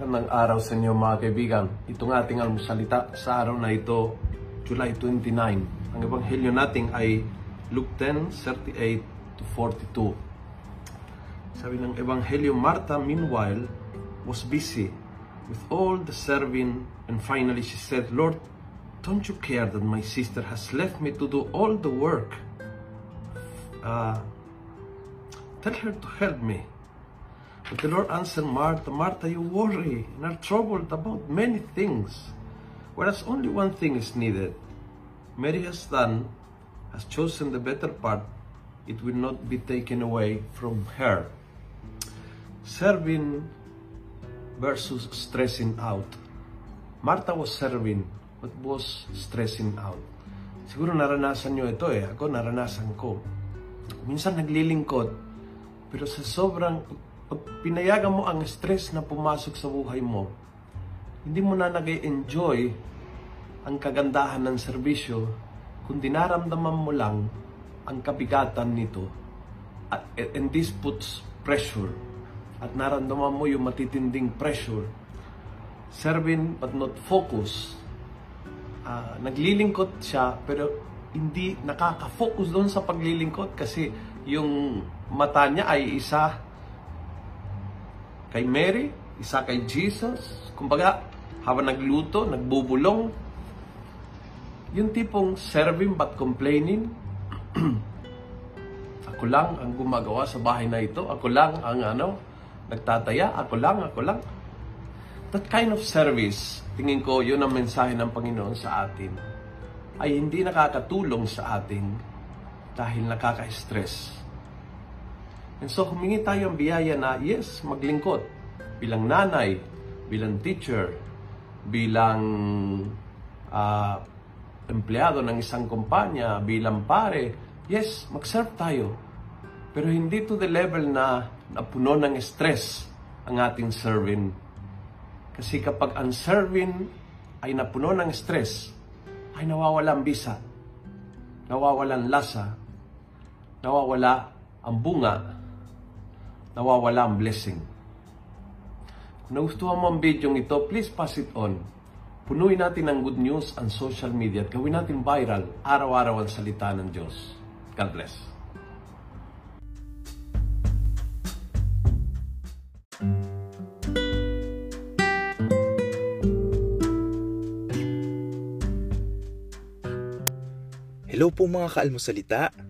Magandang araw sa inyo mga kaibigan. Itong ating almusalita sa araw na ito, July 29. Ang ebanghelyo natin ay Luke 10, 38 to 42. Sabi ng ebanghelyo, Martha meanwhile was busy with all the serving and finally she said, Lord, don't you care that my sister has left me to do all the work? Uh, tell her to help me. But the Lord answered Martha, Martha, you worry and are troubled about many things, whereas only one thing is needed. Mary has done, has chosen the better part, it will not be taken away from her. Serving versus stressing out. Martha was serving, but was stressing out. Siguro naranasan nyo ito eh. Ako naranasan ko. Minsan naglilingkod, pero sa sobrang pag pinayagan mo ang stress na pumasok sa buhay mo, hindi mo na nag-enjoy ang kagandahan ng serbisyo, kundi naramdaman mo lang ang kabigatan nito. At, and this puts pressure. At naramdaman mo yung matitinding pressure. Serving but not focus. Uh, naglilingkod siya pero hindi nakaka-focus doon sa paglilingkod kasi yung mata niya ay isa kay Mary, isa kay Jesus. Kumbaga, habang nagluto, nagbubulong, yung tipong serving but complaining, ako lang ang gumagawa sa bahay na ito, ako lang ang ano, nagtataya, ako lang, ako lang. That kind of service, tingin ko, yun ang mensahe ng Panginoon sa atin, ay hindi nakakatulong sa atin dahil nakaka-stress And so humingi tayo ang biyaya na, yes, maglingkod. Bilang nanay, bilang teacher, bilang uh, empleyado ng isang kumpanya, bilang pare, yes, mag-serve tayo. Pero hindi to the level na napuno ng stress ang ating serving. Kasi kapag ang serving ay napuno ng stress, ay nawawala ang bisa, nawawala ang lasa, nawawala ang bunga nawawala ang blessing. Kung nagustuhan mo ang video ito, please pass it on. Punuin natin ng good news ang social media at gawin natin viral araw-araw ang salita ng Diyos. God bless. Hello po mga kaalmosalita.